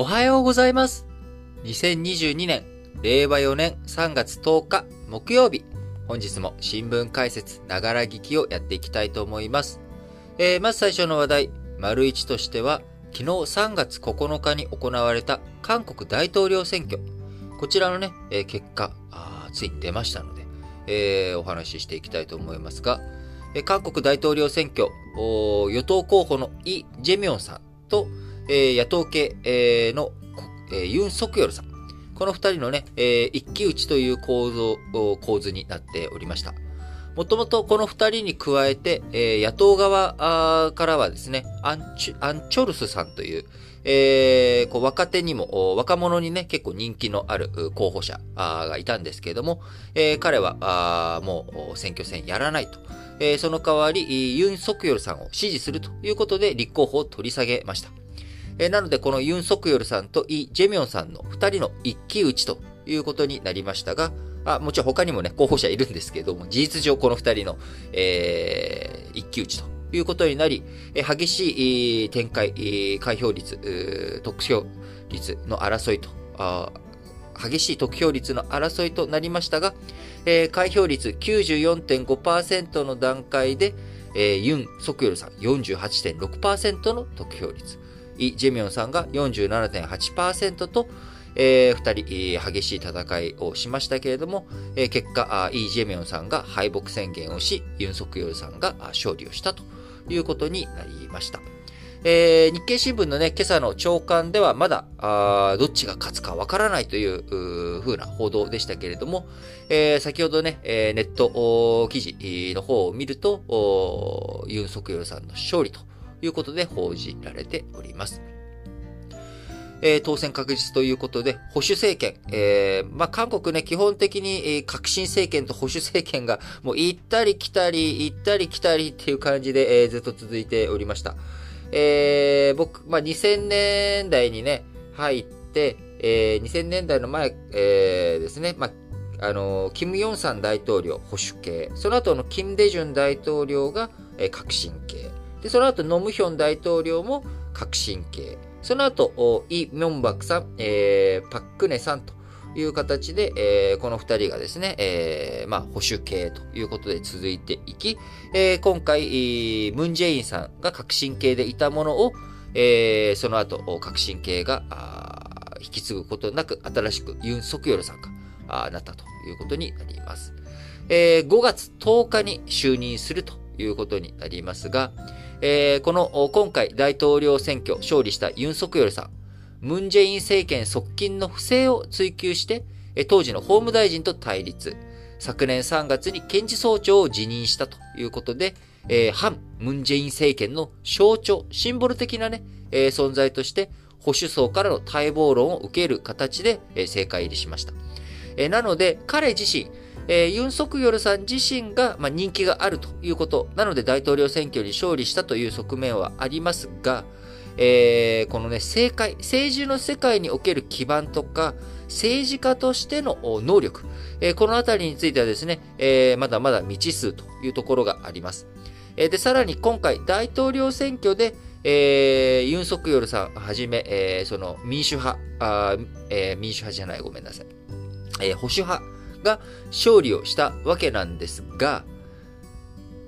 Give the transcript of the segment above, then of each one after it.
おはようございます。2022年、令和4年3月10日木曜日、本日も新聞解説、ながら聞きをやっていきたいと思います。えー、まず最初の話題、丸一としては、昨日3月9日に行われた韓国大統領選挙。こちらのね、えー、結果ついに出ましたので、えー、お話ししていきたいと思いますが、えー、韓国大統領選挙、与党候補のイ・ジェミョンさんと、え、野党系、え、の、え、ユン・ソクヨルさん。この二人のね、え、一騎打ちという構造、構図になっておりました。もともとこの二人に加えて、え、野党側からはですね、アンチアンチョルスさんという、えー、こう若手にも、若者にね、結構人気のある候補者がいたんですけれども、えー、彼はもう選挙戦やらないと。えー、その代わり、ユン・ソクヨルさんを支持するということで立候補を取り下げました。えなので、このユン・ソクヨルさんとイ・ジェミョンさんの二人の一騎打ちということになりましたが、あもちろん他にもね、候補者いるんですけども、事実上この二人の、えー、一騎打ちということになり、え激しい展開、開票率、得票率の争いと、激しい得票率の争いとなりましたが、えー、開票率94.5%の段階で、えー、ユン・ソクヨルさん48.6%の得票率。イ・ジェミョンさんが47.8%と、えー、2人、激しい戦いをしましたけれども、えー、結果、イ・ジェミョンさんが敗北宣言をし、ユン・ソクヨルさんが勝利をしたということになりました。えー、日経新聞のね、今朝の朝刊ではまだ、あどっちが勝つかわからないという風な報道でしたけれども、えー、先ほどね、えー、ネット記事の方を見ると、ユン・ソクヨルさんの勝利ということで報じられております。えー、当選確実ということで、保守政権、えー、まあ、韓国ね、基本的に、え、革新政権と保守政権が、もう行ったり来たり、行ったり来たりっていう感じで、えー、ずっと続いておりました。えー、僕、まあ、2000年代にね、入って、えー、2000年代の前、えー、ですね、まあ、あの、キム・ヨンサン大統領、保守系。その後のキム・デジュン大統領が、えー、革新系。で、その後、ノムヒョン大統領も革新系。その後、イ・ミョンバクさん、えー、パックネさんという形で、えー、この二人がですね、えー、まあ、保守系ということで続いていき、えー、今回、ムンジェインさんが革新系でいたものを、えー、その後、革新系が引き継ぐことなく、新しくユン・ソクヨルさんがなったということになります。えー、5月10日に就任するということになりますが、えー、この今回大統領選挙勝利したユン・ソクヨルさん、ムン・ジェイン政権側近の不正を追及して、当時の法務大臣と対立。昨年3月に検事総長を辞任したということで、えー、反ムン・ジェイン政権の象徴、シンボル的なね、えー、存在として、保守層からの待望論を受ける形で、えー、政界入りしました。えー、なので、彼自身、えー、ユン・ソクヨルさん自身が、まあ、人気があるということ。なので大統領選挙に勝利したという側面はありますが、えー、このね、政界、政治の世界における基盤とか、政治家としての能力、えー、このあたりについてはですね、えー、まだまだ未知数というところがあります。えー、で、さらに今回大統領選挙で、えー、ユン・ソクヨルさんはじめ、えー、その民主派、あえー、民主派じゃない、ごめんなさい。えー、保守派が勝利をしたわけなんですが、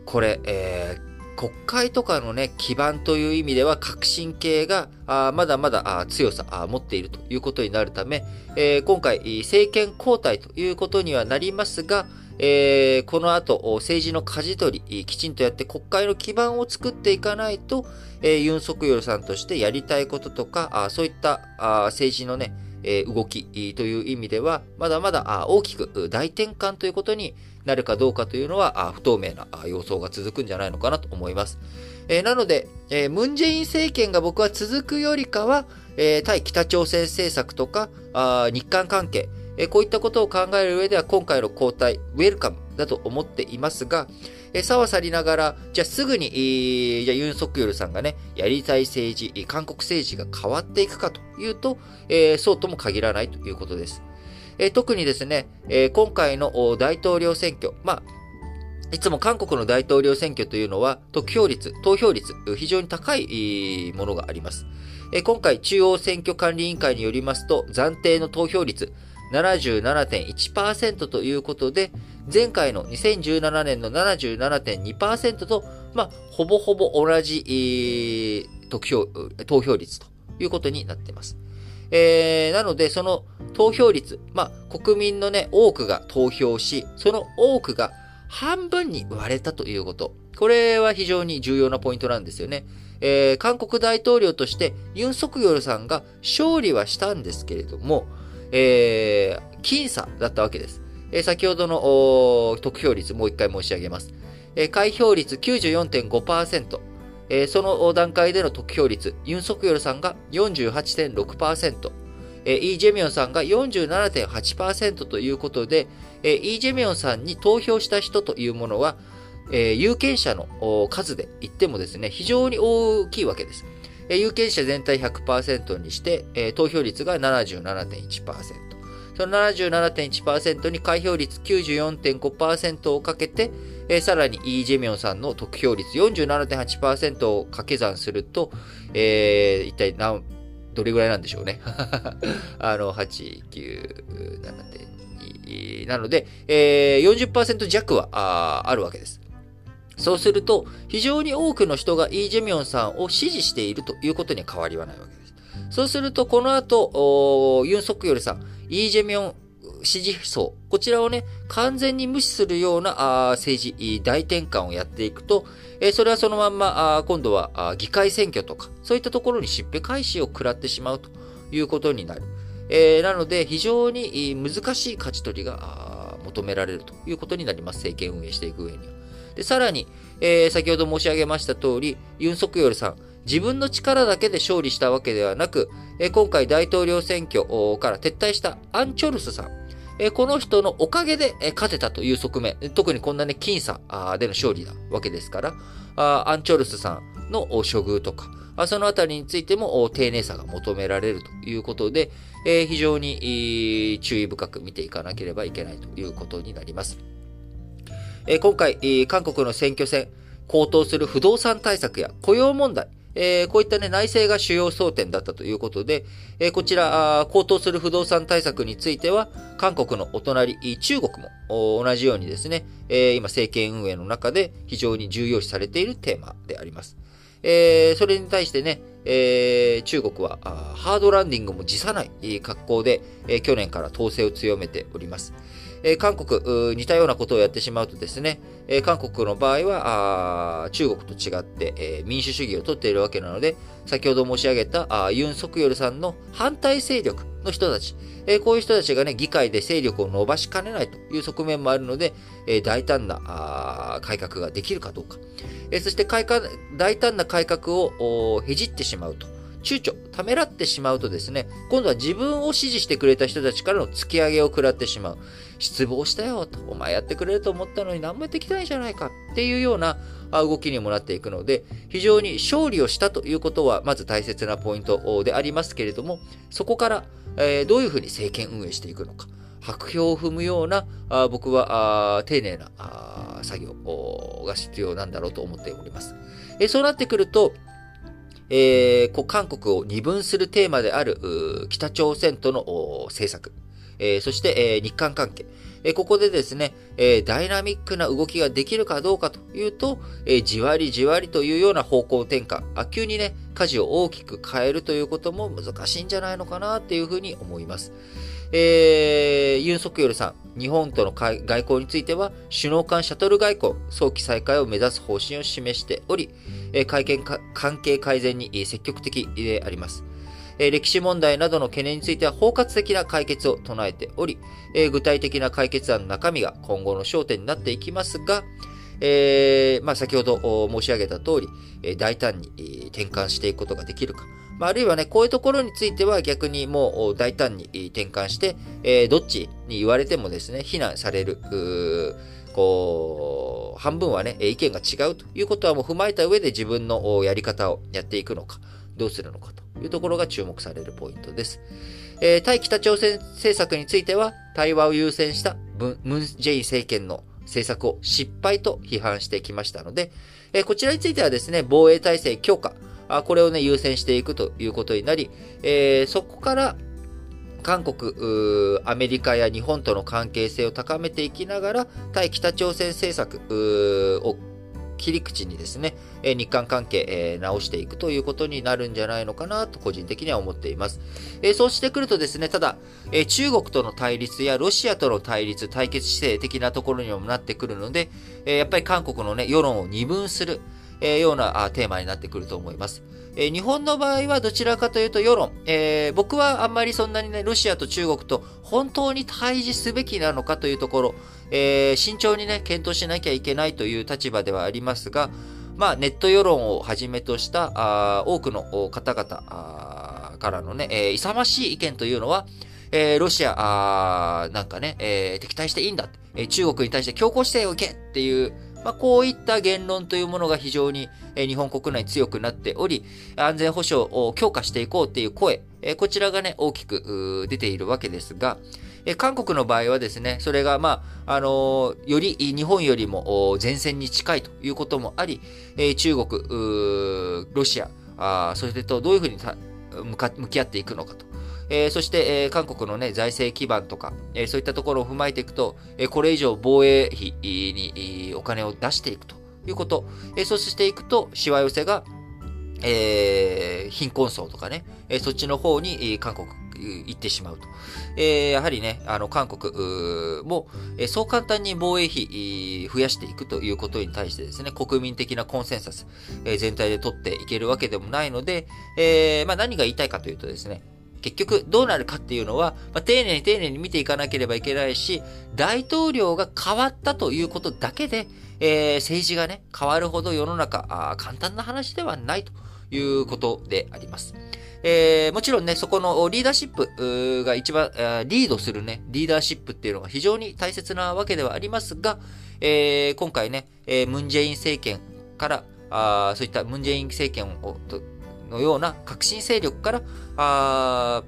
これ、えー、国会とかのね、基盤という意味では革新系があまだまだあ強さあ持っているということになるため、えー、今回政権交代ということにはなりますが、えー、この後政治の舵取り、きちんとやって国会の基盤を作っていかないと、えー、ユン・ソクヨルさんとしてやりたいこととか、あそういったあ政治のね、え動きという意味では、まだまだ大きく大転換ということになるかどうかというのは不透明な様相が続くんじゃないのかなと思います。えなので、えムンジェイン政権が僕は続くよりかは、え対北朝鮮政策とか日韓関係、えこういったことを考える上では今回の交代、ウェルカムだと思っていますが、えさはさりながら、じゃあすぐに、えー、じゃあユン・ソクヨルさんがね、やりたい政治、韓国政治が変わっていくかというと、えー、そうとも限らないということです。えー、特にですね、えー、今回の大統領選挙、まあ、いつも韓国の大統領選挙というのは得票率、投票率、非常に高いものがあります。今回、中央選挙管理委員会によりますと、暫定の投票率77.1%ということで、前回の2017年の77.2%と、まあ、ほぼほぼ同じ、えー、得票、投票率ということになっています。えー、なので、その投票率、まあ、国民のね、多くが投票し、その多くが半分に割れたということ。これは非常に重要なポイントなんですよね。えー、韓国大統領としてユン・ソクヨルさんが勝利はしたんですけれども、えー、僅差だったわけです。えー、先ほどの得票率もう一回申し上げます。えー、開票率94.5%、えー、その段階での得票率、ユン・ソクヨルさんが48.6%、えー、イ・ジェミョンさんが47.8%ということで、えー、イ・ジェミョンさんに投票した人というものは、えー、有権者の数で言ってもですね、非常に大きいわけです。有権者全体100%にして、投票率が77.1%。その77.1%に開票率94.5%をかけて、さらにイー・ジェミョンさんの得票率47.8%を掛け算すると、えー、一体何、どれぐらいなんでしょうね。あの、8、9、7.2なので、えー、40%弱はああるわけです。そうすると、非常に多くの人がイ・ジェミョンさんを支持しているということには変わりはないわけです。そうすると、この後、ユン・ソクヨルさん、イ・ジェミョン支持層、こちらをね、完全に無視するような政治、大転換をやっていくと、えそれはそのまんま、今度は議会選挙とか、そういったところにしっぺ返しを食らってしまうということになる。えー、なので、非常に難しい勝ち取りが求められるということになります。政権運営していく上には。で、さらに、えー、先ほど申し上げました通り、ユン・ソクヨルさん、自分の力だけで勝利したわけではなく、えー、今回大統領選挙から撤退したアン・チョルスさん、えー、この人のおかげで、え勝てたという側面、特にこんなね、僅差での勝利なわけですから、あアン・チョルスさんの処遇とか、あそのあたりについても丁寧さが求められるということで、えー、非常に注意深く見ていかなければいけないということになります。え今回、韓国の選挙戦、高騰する不動産対策や雇用問題、えー、こういったね、内政が主要争点だったということで、えー、こちら、高騰する不動産対策については、韓国のお隣、中国も同じようにですね、えー、今政権運営の中で非常に重要視されているテーマであります。えー、それに対してね、えー、中国はハードランディングも辞さない格好で、えー、去年から統制を強めております。え、韓国、似たようなことをやってしまうとですね、え、韓国の場合は、中国と違って、え、民主主義をとっているわけなので、先ほど申し上げたあユン・ソクヨルさんの反対勢力の人たち、え、こういう人たちがね、議会で勢力を伸ばしかねないという側面もあるので、え、大胆な改革ができるかどうか。え、そして、大胆な改革をへじってしまうと。躊躇、ためらってしまうとですね、今度は自分を支持してくれた人たちからの突き上げを食らってしまう。失望したよと、お前やってくれると思ったのに何もやってきたいじゃないかっていうような動きにもなっていくので、非常に勝利をしたということは、まず大切なポイントでありますけれども、そこから、えー、どういうふうに政権運営していくのか、白票を踏むような、あ僕はあ丁寧なあ作業が必要なんだろうと思っております。え、そうなってくると、えー、韓国を二分するテーマである北朝鮮との政策、えー、そして、えー、日韓関係、えここでですね、えダイナミックな動きができるかどうかというと、えじわりじわりというような方向転換。あ、急にね、舵を大きく変えるということも難しいんじゃないのかなっていうふうに思います。えー、ユン・ソクヨルさん、日本との外交については、首脳間シャトル外交、早期再開を目指す方針を示しており、え会見関係改善に積極的であります。歴史問題などの懸念については包括的な解決を唱えており、具体的な解決案の中身が今後の焦点になっていきますが、えー、まあ、先ほど申し上げた通り、大胆に転換していくことができるか。まあ、るいはね、こういうところについては逆にもう大胆に転換して、え、どっちに言われてもですね、非難される、こう、半分はね、意見が違うということはもう踏まえた上で自分のやり方をやっていくのか、どうするのかと。いうところが注目されるポイントです。えー、対北朝鮮政策については、対話を優先したムン・ジェイン政権の政策を失敗と批判してきましたので、えこちらについてはですね、防衛体制強化、あこれをね、優先していくということになり、えー、そこから韓国、アメリカや日本との関係性を高めていきながら、対北朝鮮政策を切り口にですね、日韓関係、直していくということになるんじゃないのかなと個人的には思っています。そうしてくるとですね、ただ、中国との対立やロシアとの対立、対決姿勢的なところにもなってくるので、やっぱり韓国のね、世論を二分する、ようなテーマになってくると思います。え日本の場合はどちらかというと世論、えー、僕はあんまりそんなにね、ロシアと中国と本当に対峙すべきなのかというところ、えー、慎重にね、検討しなきゃいけないという立場ではありますが、まあ、ネット世論をはじめとしたあ多くの方々からのね、えー、勇ましい意見というのは、えー、ロシア、なんかね、えー、敵対していいんだ、えー、中国に対して強硬姿勢を受けっていう、まあ、こういった言論というものが非常に、日本国内強くなっており、安全保障を強化していこうっていう声、こちらがね、大きく出ているわけですが、韓国の場合はですね、それが、まあ、あのより日本よりも前線に近いということもあり、中国、ロシア、それとどういうふうに向き合っていくのかと。えー、そして、えー、韓国のね、財政基盤とか、えー、そういったところを踏まえていくと、えこれ以上防衛費にお金を出していくということ、えそしていくと、しわ寄せが、え貧困層とかね、えそっちの方に韓国行ってしまうと。えやはりね、あの、韓国も、えそう簡単に防衛費増やしていくということに対してですね、国民的なコンセンサス、え全体で取っていけるわけでもないので、えまあ、何が言いたいかというとですね、結局どうなるかっていうのは、まあ、丁寧に丁寧に見ていかなければいけないし、大統領が変わったということだけで、えー、政治がね、変わるほど世の中あ、簡単な話ではないということであります。えー、もちろんね、そこのリーダーシップが一番、リードするね、リーダーシップっていうのが非常に大切なわけではありますが、えー、今回ね、ムンジェイン政権から、あそういったムンジェイン政権をのような革新勢力から、あ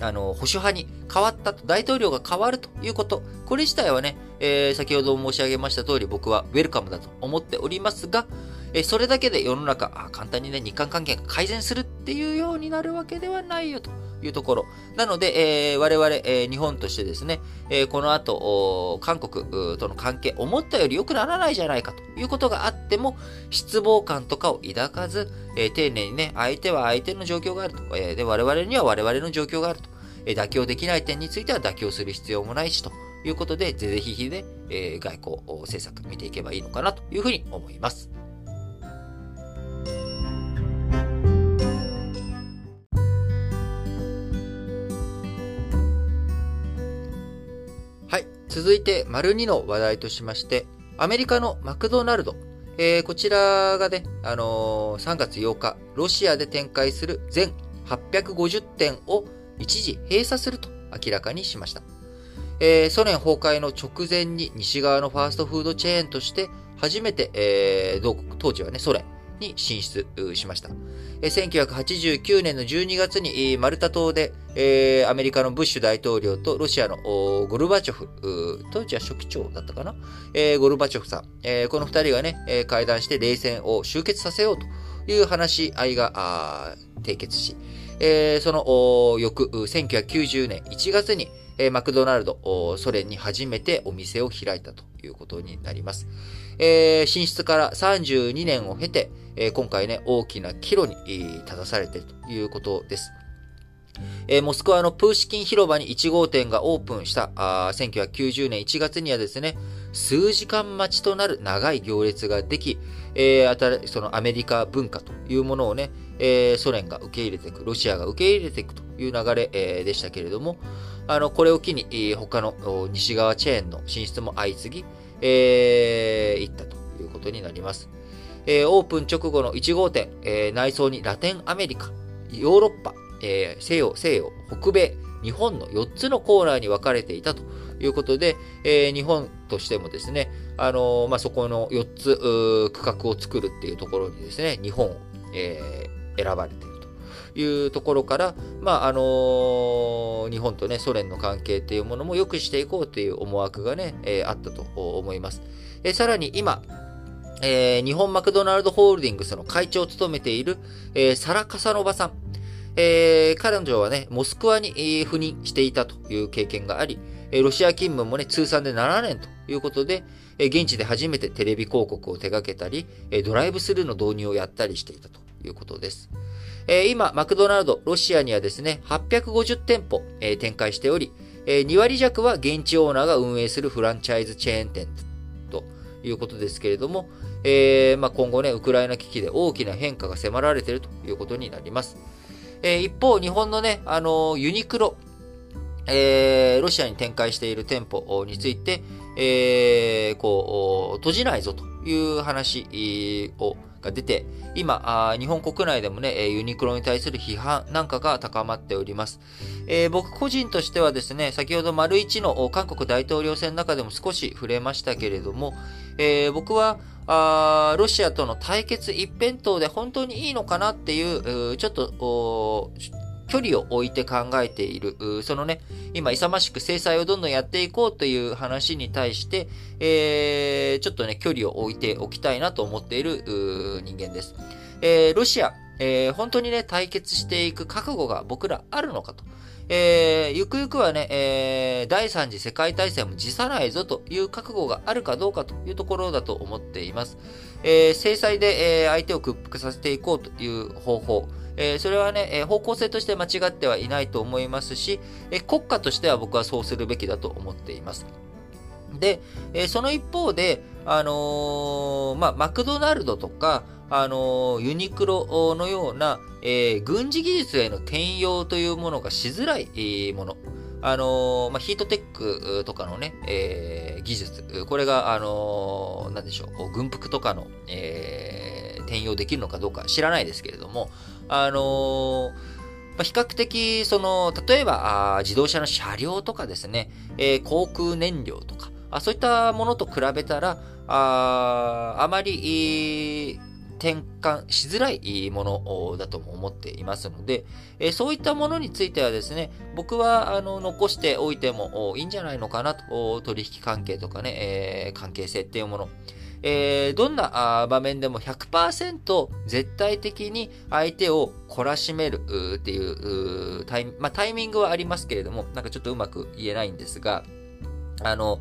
あの、保守派に変わったと、大統領が変わるということ、これ自体はね、えー、先ほど申し上げました通り僕はウェルカムだと思っておりますが、えそれだけで世の中、あ簡単にね、日韓関係が改善するっていうようになるわけではないよと。いうところ。なので、えー、我々、えー、日本としてですね、えー、この後、韓国との関係、思ったより良くならないじゃないかということがあっても、失望感とかを抱かず、え丁寧にね、相手は相手の状況があると。えで、我々には我々の状況があると。え妥協できない点については妥協する必要もないしということで、ぜぜひひで、え外交政策見ていけばいいのかなというふうに思います。続いて、丸2の話題としまして、アメリカのマクドナルド。えー、こちらがね、あのー、3月8日、ロシアで展開する全850店を一時閉鎖すると明らかにしました。えー、ソ連崩壊の直前に西側のファーストフードチェーンとして初めて、えー、当時はね、ソ連、に進出しました。1989年の12月にマルタ島でアメリカのブッシュ大統領とロシアのゴルバチョフ、当時は書記長だったかな？ゴルバチョフさん、この二人がね、会談して冷戦を終結させようという話し合いが締結し、その翌1990年1月にマクドナルド、ソ連に初めてお店を開いたということになります。進出から32年を経て、えー、今回ね、大きな岐路に立たされているということです。えー、モスクワのプーシキン広場に1号店がオープンしたあ1990年1月にはですね、数時間待ちとなる長い行列ができ、えー、そのアメリカ文化というものをね、えー、ソ連が受け入れていく、ロシアが受け入れていくという流れ、えー、でしたけれども、あの、これを機に、えー、他の西側チェーンの進出も相次ぎ、えー、行ったということになります。えー、オープン直後の1号店、えー、内装にラテンアメリカ、ヨーロッパ、えー、西洋、西洋、北米、日本の4つのコーナーに分かれていたということで、えー、日本としてもですね、あのー、まあ、そこの4つ区画を作るっていうところにですね、日本を、えー、選ばれているというところから、まあ、あの、日本とね、ソ連の関係っていうものも良くしていこうという思惑がね、え、あったと思います。え、さらに今、えー、日本マクドナルドホールディングスの会長を務めている、えー、サラ・カサノバさん。えー、彼女はね、モスクワに、え、赴任していたという経験があり、え、ロシア勤務もね、通算で7年ということで、え、現地で初めてテレビ広告を手掛けたり、え、ドライブスルーの導入をやったりしていたということです。え、今、マクドナルド、ロシアにはですね、850店舗、え、展開しており、え、2割弱は現地オーナーが運営するフランチャイズチェーン店ということですけれども、えーまあ、今後ね、ウクライナ危機で大きな変化が迫られているということになります。えー、一方、日本のね、あの、ユニクロ、えー、ロシアに展開している店舗について、えー、こう、閉じないぞという話を、が出て、今、日本国内でもね、ユニクロに対する批判なんかが高まっております。えー、僕個人としてはですね、先ほど丸1の韓国大統領選の中でも少し触れましたけれども、えー、僕は、あロシアとの対決一辺倒で本当にいいのかなっていう、ちょっと、距離を置いて考えている、そのね、今勇ましく制裁をどんどんやっていこうという話に対して、えー、ちょっとね、距離を置いておきたいなと思っている人間です。えー、ロシア、えー、本当にね、対決していく覚悟が僕らあるのかと。えー、ゆくゆくはね、えー、第三次世界大戦も辞さないぞという覚悟があるかどうかというところだと思っています。えー、制裁で、えー、相手を屈服させていこうという方法、えー、それはね、えー、方向性として間違ってはいないと思いますし、えー、国家としては僕はそうするべきだと思っています。で、えー、その一方で、あのー、まあ、マクドナルドとか、あの、ユニクロのような、えー、軍事技術への転用というものがしづらいもの。あのまあ、ヒートテックとかのね、え技術。これが、あのなんでしょう、軍服とかの、え転用できるのかどうか知らないですけれども、あのま比較的、その、例えば、自動車の車両とかですね、えー、航空燃料とか、あそういったものと比べたら、ああまり、転換しづらいものだとも思っていますので、え、そういったものについてはですね、僕はあの残しておいてもいいんじゃないのかなと、取引関係とかね、え、関係性っていうもの。えー、どんな場面でも100%絶対的に相手を懲らしめるっていうタイ,、まあ、タイミングはありますけれども、なんかちょっとうまく言えないんですが、あの、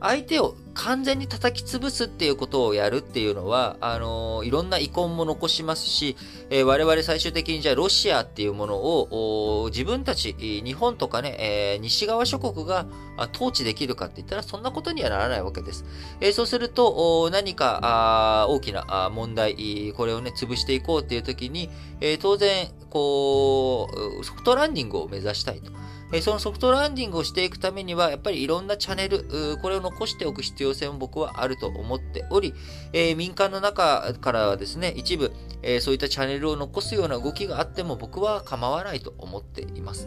相手を完全に叩き潰すっていうことをやるっていうのは、あのー、いろんな遺恨も残しますし、えー、我々最終的にじゃあロシアっていうものを自分たち、日本とかね、えー、西側諸国が統治できるかって言ったらそんなことにはならないわけです。えそうすると、何か大きな問題、これをね、潰していこうっていう時に、え当然、こう、ソフトランディングを目指したいと。えそのソフトランディングをしていくためには、やっぱりいろんなチャンネル、これを残しておく必要性も僕はあると思っており、え、民間の中からはですね、一部、え、そういったチャンネルを残すような動きがあっても僕は構わないと思っています。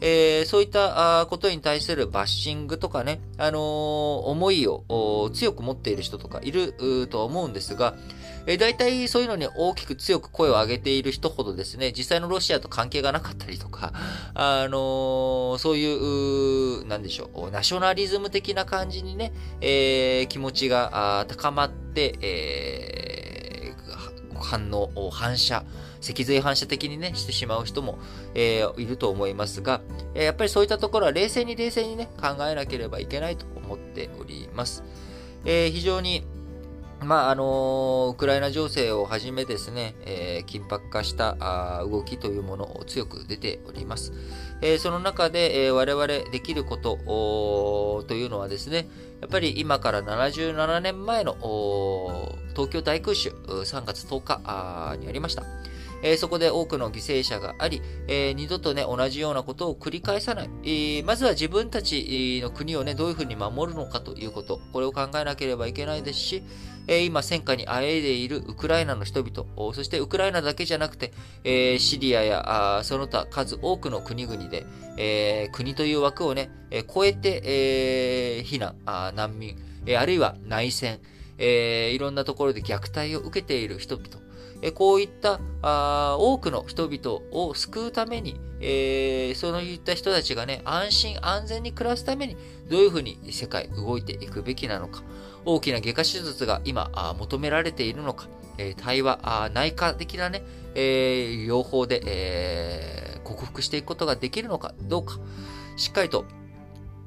えー、そういったことに対するバッシングとかね、あのー、思いを強く持っている人とかいると思うんですが、えー、大体そういうのに大きく強く声を上げている人ほどですね、実際のロシアと関係がなかったりとか、あのー、そういう、なんでしょう、ナショナリズム的な感じにね、えー、気持ちが高まって、えー、反応、反射、脊髄反射的にね、してしまう人も、えー、いると思いますが、え、やっぱりそういったところは冷静に冷静にね、考えなければいけないと思っております。えー、非常に、まあ、あのウクライナ情勢をはじめですね、えー、緊迫化したあ動きというものを強く出ております。えー、その中で、えー、我々できることというのはですね、やっぱり今から77年前の東京大空襲3月10日にありました。えー、そこで多くの犠牲者があり、えー、二度とね、同じようなことを繰り返さない。えー、まずは自分たちの国をね、どういうふうに守るのかということ、これを考えなければいけないですし、今戦火にあえいでいるウクライナの人々、そしてウクライナだけじゃなくて、シリアやその他数多くの国々で、国という枠をね、超えて、避難、難民、あるいは内戦、いろんなところで虐待を受けている人々、こういった多くの人々を救うために、えー、そういった人たちがね、安心安全に暮らすために、どういうふうに世界動いていくべきなのか、大きな外科手術が今求められているのか、え対話、内科的なね、えー、療法で、えー、克服していくことができるのかどうか、しっかりと、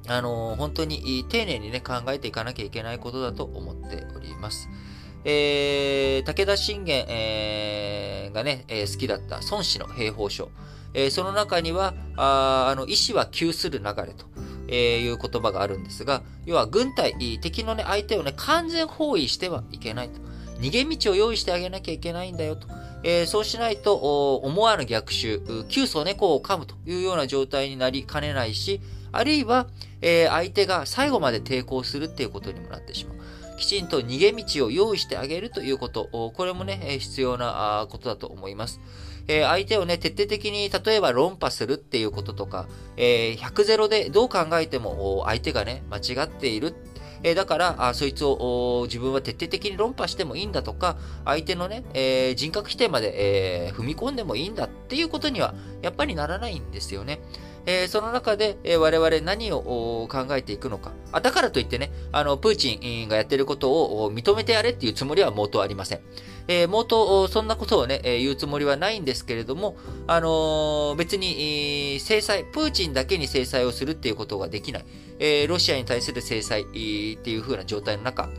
あのー、本当に丁寧にね、考えていかなきゃいけないことだと思っております。えー、武田信玄、えー、がね、えー、好きだった孫子の兵法書。えー、その中には、ああの、意志は急する流れと。えー、いう言葉があるんですが、要は軍隊、敵のね、相手をね、完全包囲してはいけないと。逃げ道を用意してあげなきゃいけないんだよと。えー、そうしないと、思わぬ逆襲、急須猫を噛むというような状態になりかねないし、あるいは、えー、相手が最後まで抵抗するっていうことにもなってしまう。きちんと逃げ道を用意してあげるということ、これもね、必要なことだと思います。えー、相手をね、徹底的に、例えば論破するっていうこととか、えー、100ゼロでどう考えても相手がね、間違っているえー、だからあ、そいつを自分は徹底的に論破してもいいんだとか、相手のね、えー、人格否定まで、え、踏み込んでもいいんだっていうことには、やっぱりならないんですよね。えー、その中で、えー、我々何を考えていくのか。あだからといってね、あの、プーチンがやってることを認めてやれっていうつもりは毛頭ありません。えー、毛頭、そんなことをね、え言うつもりはないんですけれども、あの別に、制裁、プーチンだけに制裁をするっていうことができない。えロシアに対する制裁っていう風な状態の中、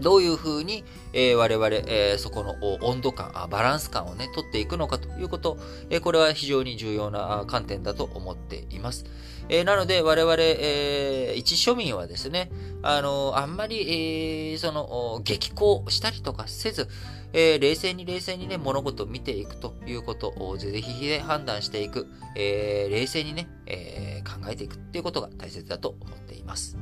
どういうふうに、えー、我々、えー、そこの温度感、バランス感をね、取っていくのかということ、えー、これは非常に重要な観点だと思っています。えー、なので、我々、えー、一庶民はですね、あのあんまり、えー、その、激高したりとかせず、えー、冷静に冷静にね、物事を見ていくということをぜひで判断していく、えー、冷静にね、えー、考えていくっていうことが大切だと思っています。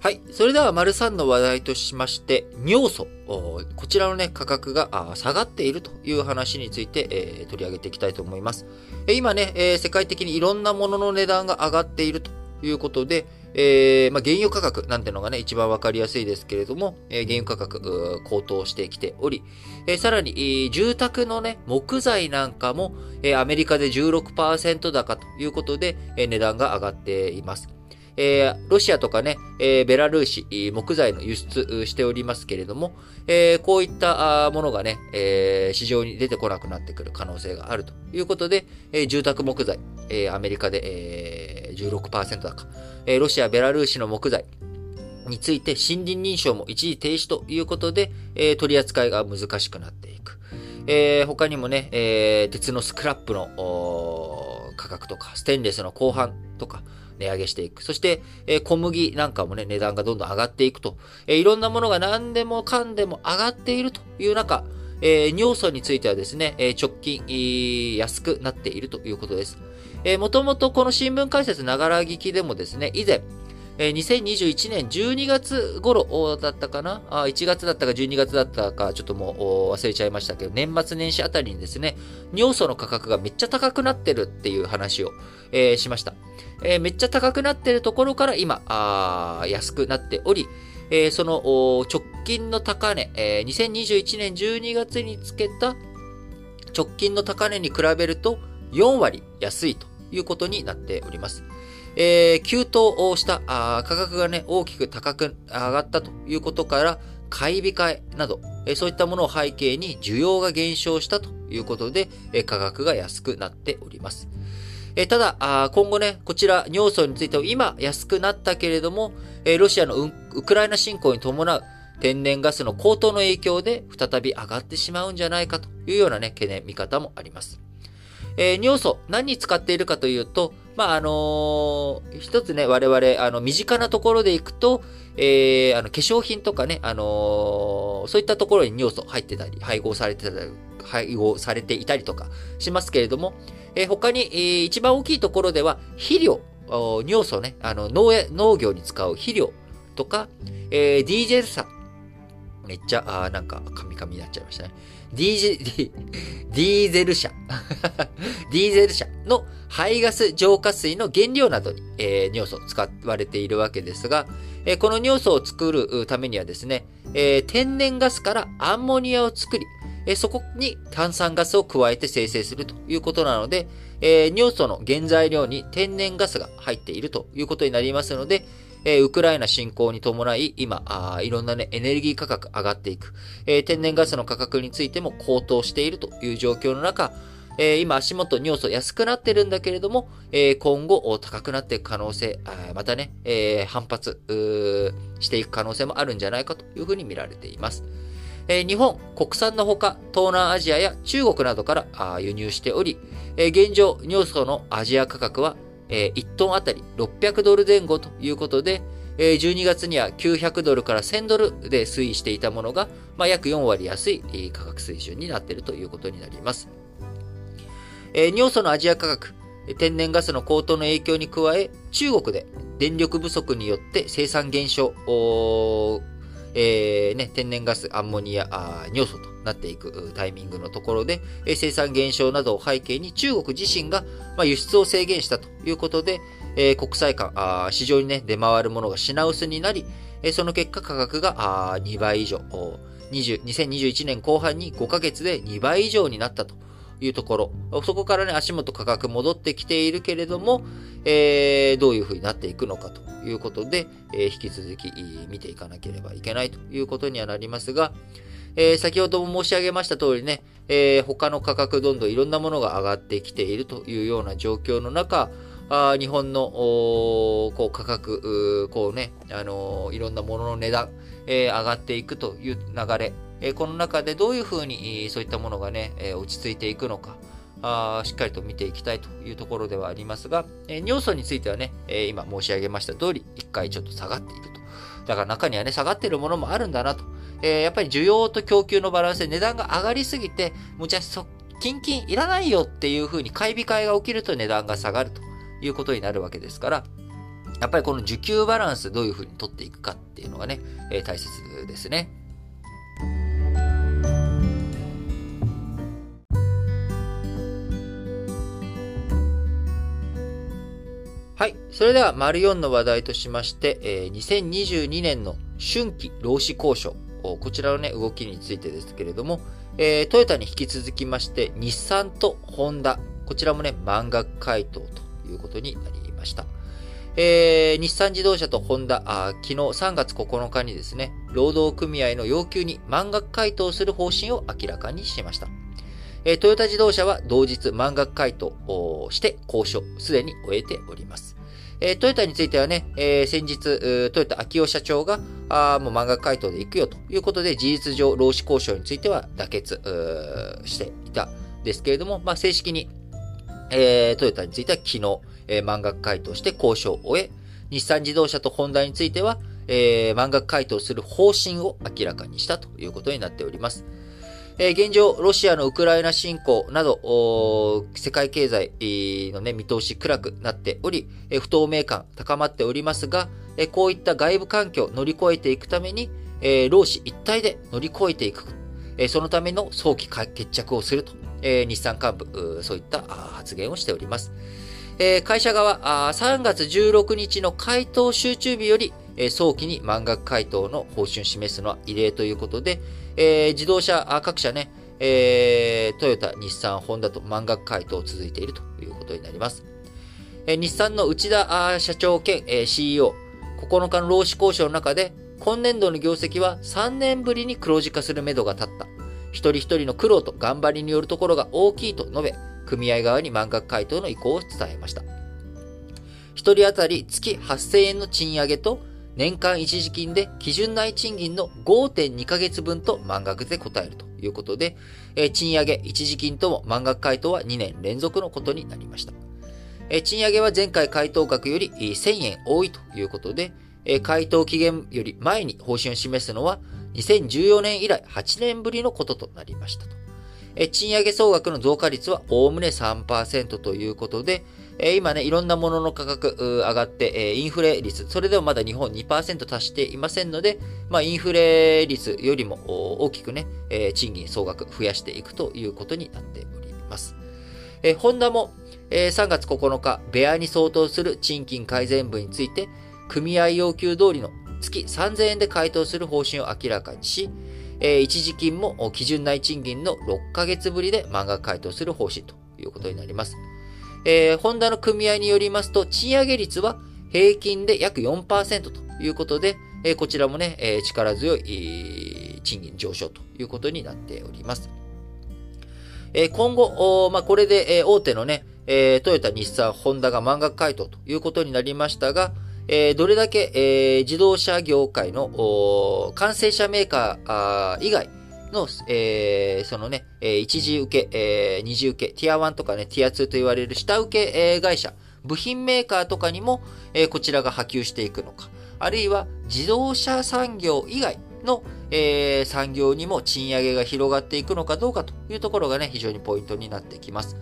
はい。それでは、丸3の話題としまして、尿素。こちらのね、価格が下がっているという話について、えー、取り上げていきたいと思います。今ね、えー、世界的にいろんなものの値段が上がっているということで、えー、まあ、原油価格なんてのがね、一番わかりやすいですけれども、え、原油価格、高騰してきており、え、さらに、住宅のね、木材なんかも、え、アメリカで16%高ということで、え、値段が上がっています。えー、ロシアとかね、えー、ベラルーシ、木材の輸出しておりますけれども、えー、こういったものがね、え市場に出てこなくなってくる可能性があるということで、え住宅木材、えアメリカで、え16%高、えロシア、ベラルーシの木材、について森林認証も一時停止ということで、え取り扱いが難しくなっていく。え他にもね、え鉄のスクラップの価格とか、ステンレスの後半とか、値上げしていく。そして、えー、小麦なんかもね、値段がどんどん上がっていくと。えー、いろんなものが何でもかんでも上がっているという中、え、尿素についてはですね、え直近、安くなっているということです。えー、もともとこの新聞解説ながら聞きでもですね、以前、えー、2021年12月頃だったかな？あ ?1 月だったか12月だったか、ちょっともう忘れちゃいましたけど、年末年始あたりにですね、尿素の価格がめっちゃ高くなってるっていう話を、えー、しました。えー、めっちゃ高くなってるところから今、あ安くなっており、えー、その直近の高値、えー、2021年12月につけた直近の高値に比べると4割安いということになっております。えー、急騰したあ価格がね、大きく高く上がったということから、買い控えなど、えー、そういったものを背景に需要が減少したということで、えー、価格が安くなっております。え、ただ、今後ね、こちら、尿素については今安くなったけれども、え、ロシアのウクライナ侵攻に伴う天然ガスの高騰の影響で再び上がってしまうんじゃないかというようなね、懸念、見方もあります。えー、尿素、何に使っているかというと、まあ、あのー、一つね、我々、あの、身近なところでいくと、えー、あの、化粧品とかね、あのー、そういったところに尿素入ってたり、配合されてたり、配合されていたりとかしますけれども、えー、他に、えー、一番大きいところでは、肥料、尿素ね、あの農農業に使う肥料とか、えー、ディーゼル砂、めっちゃ、あなんか、カミカミになっちゃいましたね。ディージ、ディーゼル車。ディーゼル車の排ガス浄化水の原料などに、えー、尿素使われているわけですが、えー、この尿素を作るためにはですね、えー、天然ガスからアンモニアを作り、えそこに炭酸ガスを加えて生成するということなので、え尿素の原材料に天然ガスが入っているということになりますので、えー、ウクライナ侵攻に伴い、今、あいろんなね、エネルギー価格上がっていく、えー、天然ガスの価格についても高騰しているという状況の中、えー、今足元尿素安くなってるんだけれども、えー、今後高くなっていく可能性、またね、えー、反発していく可能性もあるんじゃないかというふうに見られています。え、日本、国産のほか、東南アジアや中国などから輸入しており、え、現状、尿素のアジア価格はえー、1トンあたり600ドル前後ということで、えー、12月には900ドルから1000ドルで推移していたものが、まあ、約4割安い価格水準になっているということになります。えー、尿素のアジア価格、天然ガスの高騰の影響に加え、中国で電力不足によって生産減少、えーね、天然ガス、アンモニア、尿素となっていくタイミングのところで、生産減少などを背景に中国自身が輸出を制限したということで、国際間、市場に、ね、出回るものが品薄になり、その結果価格が2倍以上、2021年後半に5ヶ月で2倍以上になったと。いうところ、そこからね、足元価格戻ってきているけれども、えー、どういうふうになっていくのかということで、えー、引き続き見ていかなければいけないということにはなりますが、えー、先ほども申し上げました通りね、えー、他の価格どんどんいろんなものが上がってきているというような状況の中、あ日本のこう価格、こうね、あのー、いろんなものの値段、えー、上がっていくという流れ、え、この中でどういうふうにそういったものがね、え、落ち着いていくのか、あしっかりと見ていきたいというところではありますが、えー、尿素についてはね、えー、今申し上げました通り、一回ちょっと下がっていると。だから中にはね、下がっているものもあるんだなと。えー、やっぱり需要と供給のバランスで値段が上がりすぎて、むちゃそ、キンキンいらないよっていう風に買い控えが起きると値段が下がるということになるわけですから、やっぱりこの需給バランスどういう風に取っていくかっていうのがね、えー、大切ですね。はい。それでは、丸4の話題としまして、えー、2022年の春季労使交渉こちらのね、動きについてですけれども、えー、トヨタに引き続きまして、日産とホンダ、こちらもね、満額回答ということになりました。えー、日産自動車とホンダ、あ昨日3月9日にですね、労働組合の要求に満額回答する方針を明らかにしました。えー、トヨタ自動車は同日満額回答をして交渉、すでに終えております。えー、トヨタについてはね、えー、先日、トヨタ秋夫社長が、あもう満額回答で行くよということで、事実上、労使交渉については妥結していたですけれども、まあ、正式に、えー、トヨタについては昨日、えー、満額回答して交渉を終え、日産自動車とホンダについては、えー、満額回答する方針を明らかにしたということになっております。え現状、ロシアのウクライナ侵攻など、世界経済の、ね、見通し暗くなっており、え不透明感高まっておりますが、えこういった外部環境を乗り越えていくために、え労使一体で乗り越えていく。えそのための早期決着をすると、え日産幹部、そういった発言をしております。え会社側あ、3月16日の回答集中日より、え早期に満額回答の方針を示すのは異例ということで、えー、自動車各社ね、えー、トヨタ、日産、ホンダと満額回答続いているということになります。えー、日産の内田社長兼、えー、CEO、9日の労使交渉の中で、今年度の業績は3年ぶりに黒字化するめどが立った。一人一人の苦労と頑張りによるところが大きいと述べ、組合側に満額回答の意向を伝えました。一人当たり月8000円の賃上げと年間一時金で基準内賃金の5.2ヶ月分と満額で答えるということで、え賃上げ、一時金とも満額回答は2年連続のことになりました。え賃上げは前回回答額より1000円多いということで、え回答期限より前に方針を示すのは2014年以来8年ぶりのこととなりましたと。え賃上げ総額の増加率はおおむね3%ということで、え今ね、いろんなものの価格上がって、えインフレ率、それでもまだ日本2%達していませんので、まあ、インフレ率よりも大きくね、え賃金総額増やしていくということになっております。えホンダも、え3月9日、ベアに相当する賃金改善分について、組合要求通りの月3000円で回答する方針を明らかにし、え一時金も基準内賃金の6ヶ月ぶりで満額回答する方針ということになります。えー、ホンダの組合によりますと、賃上げ率は平均で約4%ということで、えー、こちらもね、えー、力強い賃金上昇ということになっております。えー、今後、まあ、これで、えー、大手のね、えー、トヨタ、日産、ホンダが満額回答ということになりましたが、えー、どれだけ、えー、自動車業界の完成車メーカー以外の、えー、そのね、一次受け、えー、二次受け、ティア1とかね、ティア2と言われる下請け、会社、部品メーカーとかにも、えー、こちらが波及していくのか、あるいは自動車産業以外の、えー、産業にも賃上げが広がっていくのかどうかというところがね、非常にポイントになってきます。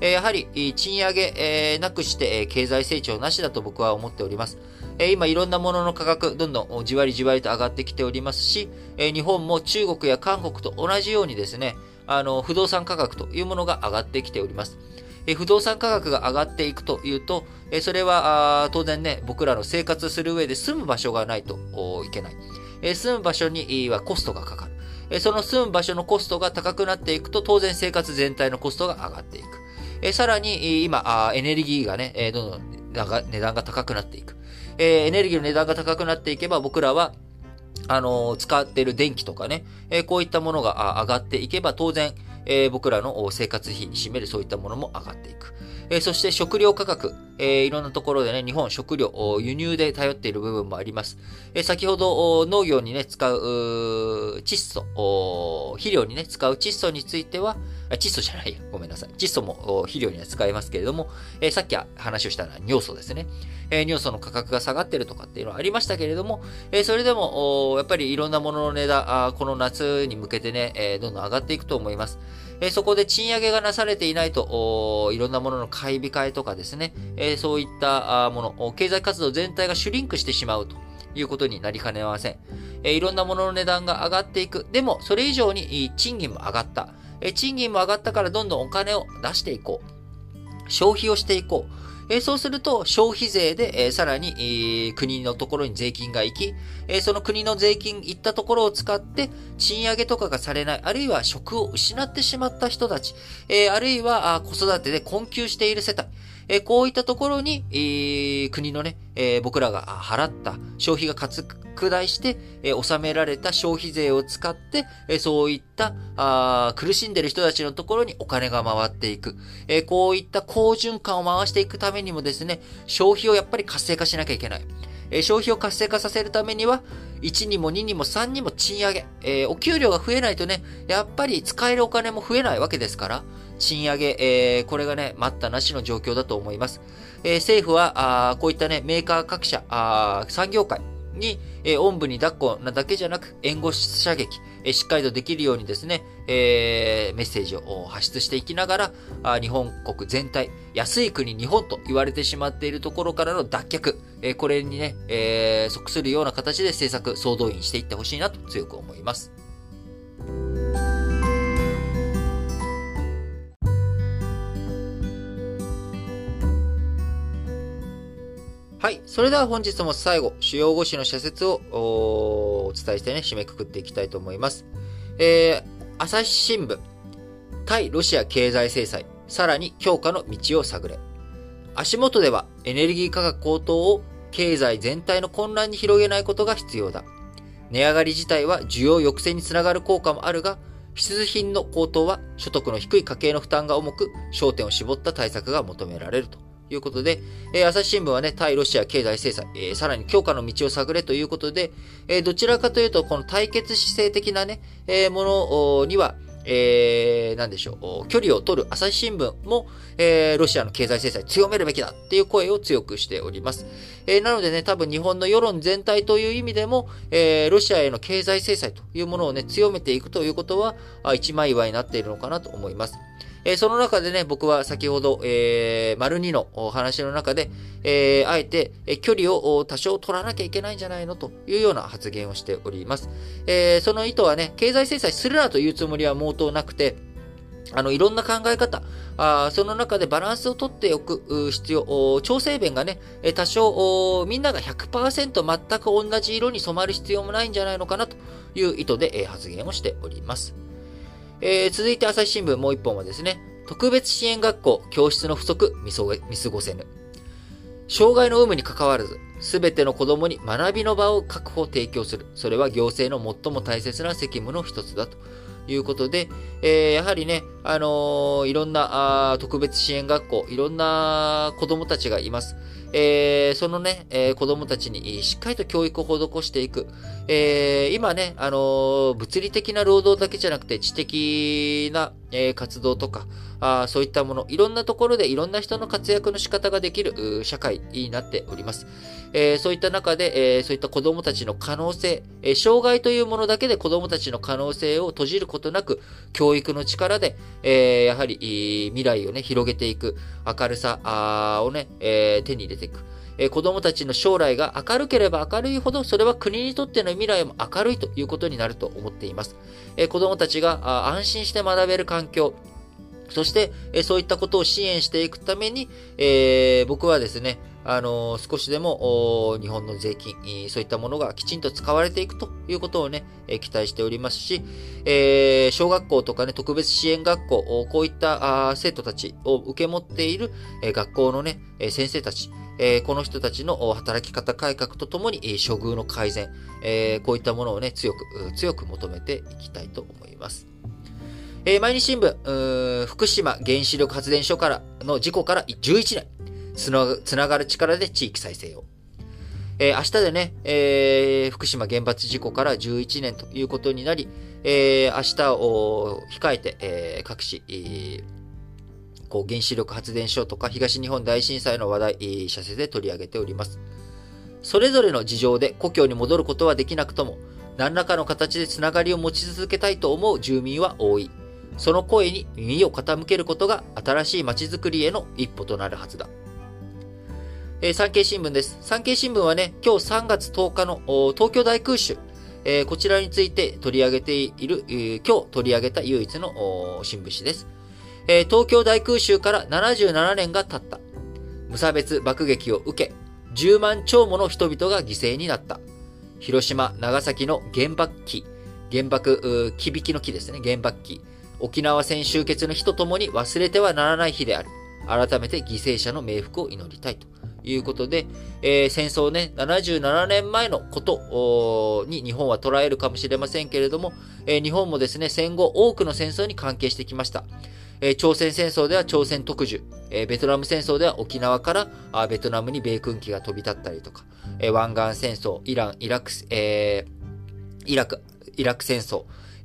えー、やはり、賃上げ、えー、なくして、え経済成長なしだと僕は思っております。え今いろんなものの価格、どんどんじわりじわりと上がってきておりますし、え日本も中国や韓国と同じようにですね、あの、不動産価格というものが上がってきております。え不動産価格が上がっていくというと、えそれは当然ね、僕らの生活する上で住む場所がないといけない。え住む場所にはコストがかかる。えその住む場所のコストが高くなっていくと、当然生活全体のコストが上がっていく。えさらに、今、エネルギーがね、えどんどん値段が高くなっていく。え、エネルギーの値段が高くなっていけば、僕らは、あの、使っている電気とかね、え、こういったものが上がっていけば、当然、え、僕らの生活費に占めるそういったものも上がっていく。えそして食料価格、えいろんなところでね、日本食料、輸入で頼っている部分もあります。え先ほど農業にね、使う窒素、肥料にね、使う窒素については、窒素じゃないや、ごめんなさい。窒素も肥料には使えますけれども、えさっき話をしたのは尿素ですね。え尿素の価格が下がってるとかっていうのはありましたけれども、えそれでも、やっぱりいろんなものの値段、この夏に向けてね、えどんどん上がっていくと思います。えそこで賃上げがなされていないと、いろんなものの買い控えとかですね、えそういったもの、経済活動全体がシュリンクしてしまうということになりかねません。えいろんなものの値段が上がっていく。でも、それ以上に賃金も上がった。え賃金も上がったからどんどんお金を出していこう。消費をしていこう。えそうすると消費税で、えさらに、え、国のところに税金が行き、えその国の税金行ったところを使って賃上げとかがされない、あるいは職を失ってしまった人たち、えあるいはあ子育てで困窮している世帯、えこういったところに、えー、国のね、えー、僕らが払った消費が拡大して、えー、納められた消費税を使って、え、そういったあ苦しんでる人たちのところにお金が回っていく、え、こういった好循環を回していくためにもですね、消費をやっぱり活性化しなきゃいけない。え、消費を活性化させるためには、1にも2にも3にも賃上げ、え、お給料が増えないとね、やっぱり使えるお金も増えないわけですから、賃上げ、えー、これがね、待ったなしの状況だと思います。えー、政府は、あこういったね、メーカー各社、あ産業界に、えー、おんぶに抱っこなだけじゃなく、援護射撃、えー、しっかりとできるようにですね、えー、メッセージを発出していきながら、あ日本国全体、安い国日本と言われてしまっているところからの脱却、えー、これにね、えー、即するような形で政策、総動員していってほしいなと強く思います。はい。それでは本日も最後、主要語詞の社説をお伝えしてね、締めくくっていきたいと思います。えー、朝日新聞、対ロシア経済制裁、さらに強化の道を探れ。足元ではエネルギー価格高騰を経済全体の混乱に広げないことが必要だ。値上がり自体は需要抑制につながる効果もあるが、必需品の高騰は所得の低い家計の負担が重く、焦点を絞った対策が求められると。いうことで、えー、朝日新聞はね、対ロシア経済制裁、えー、さらに強化の道を探れということで、えー、どちらかというと、この対決姿勢的なね、えものには、えー、なんでしょう、距離を取る朝日新聞も、えー、ロシアの経済制裁強めるべきだっていう声を強くしております。えー、なのでね、多分日本の世論全体という意味でも、えー、ロシアへの経済制裁というものをね、強めていくということは、一枚岩になっているのかなと思います。えー、その中でね、僕は先ほど、えー、丸2のお話の中で、えー、あえて、え距離を多少取らなきゃいけないんじゃないの？というような発言をしております。え、その意図はね、経済制裁するなというつもりは毛頭なくて、あの、いろんな考え方、あその中でバランスをとっておく必要、調整弁がね、多少、みんなが100%全く同じ色に染まる必要もないんじゃないのかなという意図で、発言をしております。えー、続いて朝日新聞もう一本はですね、特別支援学校教室の不足見過ごせぬ。障害の有無に関わらず、すべての子供に学びの場を確保提供する。それは行政の最も大切な責務の一つだと。いうことで、えー、やはりね、あのー、いろんなあ特別支援学校、いろんな子供たちがいます。えー、そのね、えー、子供たちにしっかりと教育を施していく。えー、今ね、あの物理的な労働だけじゃなくて知的な、え活動とか、あそういったもの、いろんなところでいろんな人の活躍の仕方ができる社会になっております。えー、そういった中で、えー、そういった子供たちの可能性、えー、障害というものだけで子供たちの可能性を閉じることなく、教育の力で、えやはり未来をね、広げていく、明るさをね、え手に入れていく。え子供たちの将来が明るければ明るいほど、それは国にとっての未来も明るいということになると思っています。え子供たちが安心して学べる環境、そして、そういったことを支援していくために、えー、僕はですね、あの、少しでも日本の税金、そういったものがきちんと使われていくということをね、え期待しておりますし、えー、小学校とかね、特別支援学校、こういった生徒たちを受け持っている、え学校のね、先生たち、えこの人たちの働き方改革とともに、処遇の改善、えこういったものをね、強く、強く求めていきたいと思います。え、毎日新聞、福島原子力発電所からの事故から11年。つなつながる力で地域再生を。えー、明日でね、えー、福島原発事故から11年ということになり、えー、明日を控えて、え、各市、え、こう原子力発電所とか東日本大震災の話題、えー、社で取り上げております。それぞれの事情で故郷に戻ることはできなくとも、何らかの形でつながりを持ち続けたいと思う住民は多い。その声に耳を傾けることが新しい街づくりへの一歩となるはずだ。えー、産経新聞です。産経新聞はね、今日3月10日の東京大空襲、えー、こちらについて取り上げている、えー、今日取り上げた唯一の新聞紙です、え東京大空襲から77年が経った。無差別爆撃を受け、10万超もの人々が犠牲になった。広島、長崎の原爆機、原爆、木引きの木ですね、原爆機。沖縄戦終結の日とともに忘れてはならない日である。改めて犠牲者の冥福を祈りたいということで、えー、戦争ね、77年前のことに日本は捉えるかもしれませんけれども、えー、日本もですね、戦後多くの戦争に関係してきました。えー、朝鮮戦争では朝鮮特需、えベトナム戦争では沖縄からあベトナムに米軍機が飛び立ったりとか、え湾岸戦争、イラン、イラク、えイラク、イラク戦争、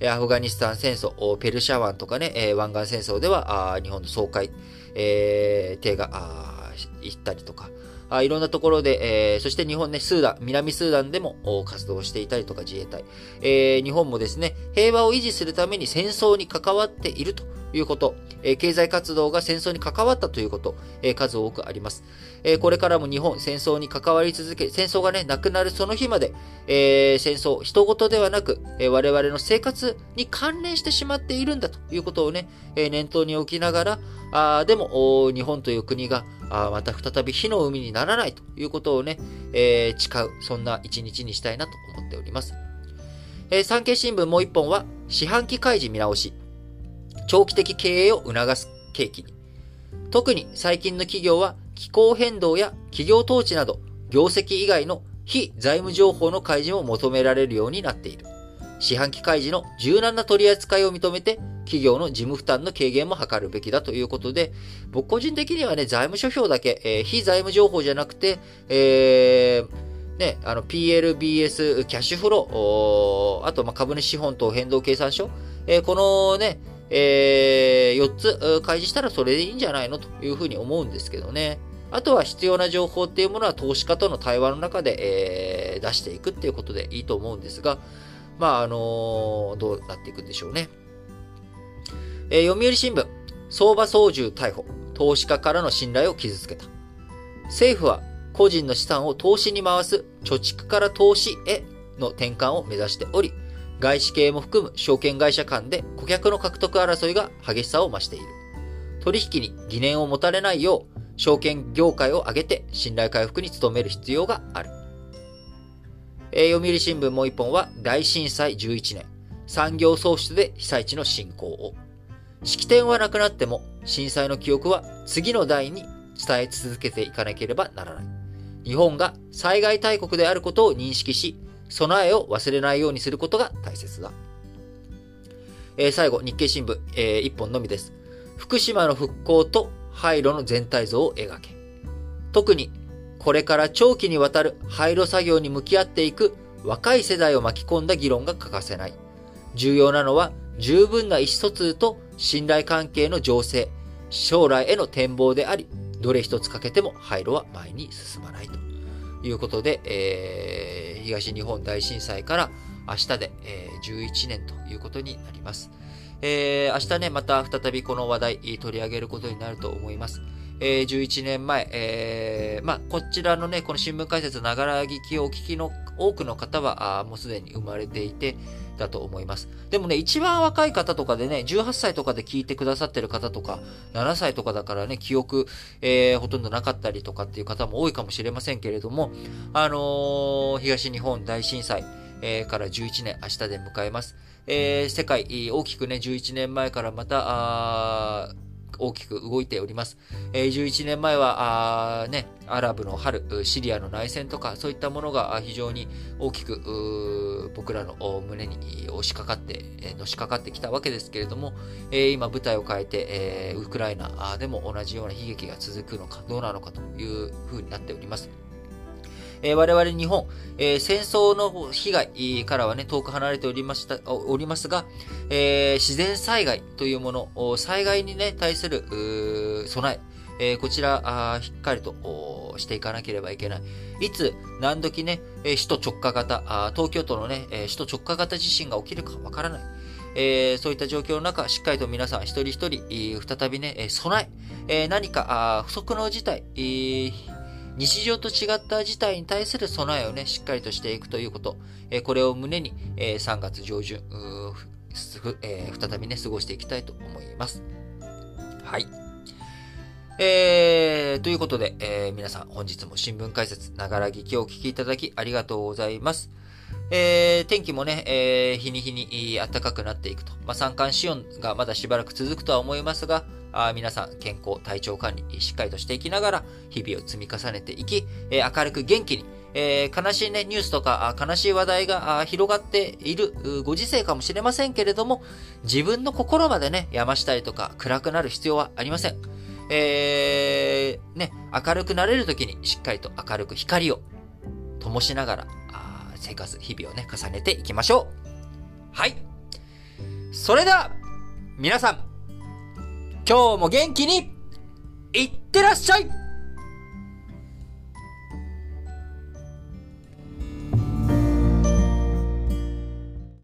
アフガニスタン戦争、ペルシャ湾とかね、湾岸戦争では、日本の総会、えー、手があ行ったりとか、あいろんなところで、えー、そして日本ね、スーダン、南スーダンでも活動していたりとか自衛隊、えー、日本もですね、平和を維持するために戦争に関わっているということ、え経済活動が戦争に関わったということ、え数多くあります。えこれからも日本、戦争に関わり続け、戦争がね、なくなるその日まで、え戦争、人事ではなく、え我々の生活に関連してしまっているんだということをね、え念頭に置きながら、あでも、日本という国が、あまた再び火の海にならないということをね、え誓う、そんな一日にしたいなと思っております。え、産経新聞もう一本は、四半期開示見直し。長期的経営を促す契機に。特に最近の企業は気候変動や企業統治など業績以外の非財務情報の開示も求められるようになっている。四半期開示の柔軟な取り扱いを認めて、企業の事務負担の軽減も図るべきだということで、僕個人的にはね、財務諸表だけ、えー、非財務情報じゃなくて、えー、ね、あの、PLBS、キャッシュフロー、あと、ま、株主資本と変動計算書、えー、このね、えー、4つ開示したらそれでいいんじゃないのというふうに思うんですけどね。あとは必要な情報っていうものは投資家との対話の中で、えー、出していくっていうことでいいと思うんですが、まあ、あのー、どうなっていくんでしょうね。えー、読売新聞。相場操縦逮捕、投資家からの信頼を傷つけた。政府は個人の資産を投資に回す貯蓄から投資への転換を目指しており、外資系も含む証券会社間で顧客の獲得争いが激しさを増している。取引に疑念を持たれないよう、証券業界を挙げて信頼回復に努める必要がある。えー、読売新聞もう一本は大震災11年、産業創出で被災地の振興を。式典はなくなっても震災の記憶は次の代に伝え続けていかなければならない。日本が災害大国であることを認識し、備えを忘れないようにすることが大切だ。えー、最後、日経新聞、えー、一本のみです。福島の復興と廃炉の全体像を描け。特に、これから長期にわたる廃炉作業に向き合っていく若い世代を巻き込んだ議論が欠かせない。重要なのは、十分な意思疎通と信頼関係の情勢、将来への展望であり、どれ一つかけても廃炉は前に進まないということで、えー、東日本大震災から明日で、え、11年ということになります。えー、明日ね、また再びこの話題取り上げることになると思います。えー、11年前、えー、まあ、こちらのね、この新聞解説ながら聞きをお聞きの多くの方は、あもうすでに生まれていて、だと思います。でもね、一番若い方とかでね、18歳とかで聞いてくださってる方とか、7歳とかだからね、記憶、えー、ほとんどなかったりとかっていう方も多いかもしれませんけれども、あのー、東日本大震災、えー、から11年、明日で迎えます。えー、世界、大きくね、11年前からまた、大きく動いております。え、11年前は、あね、アラブの春、シリアの内戦とか、そういったものが非常に大きく、僕らの胸に押しかかって、えのしかかってきたわけですけれども、え、今舞台を変えて、え、ウクライナでも同じような悲劇が続くのか、どうなのかというふうになっております。えー、我々日本、えー、戦争の被害からはね、遠く離れておりました、おりますが、えー、自然災害というもの、災害にね、対する、備え、えー、こちら、しっかりとしていかなければいけない。いつ、何時ね、首都直下型あ、東京都のね、首都直下型地震が起きるかわからない。えー、そういった状況の中、しっかりと皆さん一人一人、再びね、備え、えー、何か不測の事態、日常と違った事態に対する備えをね、しっかりとしていくということ、えこれを胸に、え3月上旬、えー、再びね、過ごしていきたいと思います。はい。えー、ということで、えー、皆さん本日も新聞解説、ながら聞きをお聞きいただきありがとうございます。えー、天気もね、えー、日に日に暖かくなっていくと。まあ、三寒四温がまだしばらく続くとは思いますが、あ皆さん健康、体調管理、しっかりとしていきながら、日々を積み重ねていき、えー、明るく元気に、えー、悲しいね、ニュースとか、悲しい話題が広がっているご時世かもしれませんけれども、自分の心までね、山したりとか暗くなる必要はありません。えー、ね、明るくなれるときにしっかりと明るく光を灯しながら、生活、日々をね、重ねていきましょう。はい。それでは、皆さん、今日も元気に、いってらっしゃい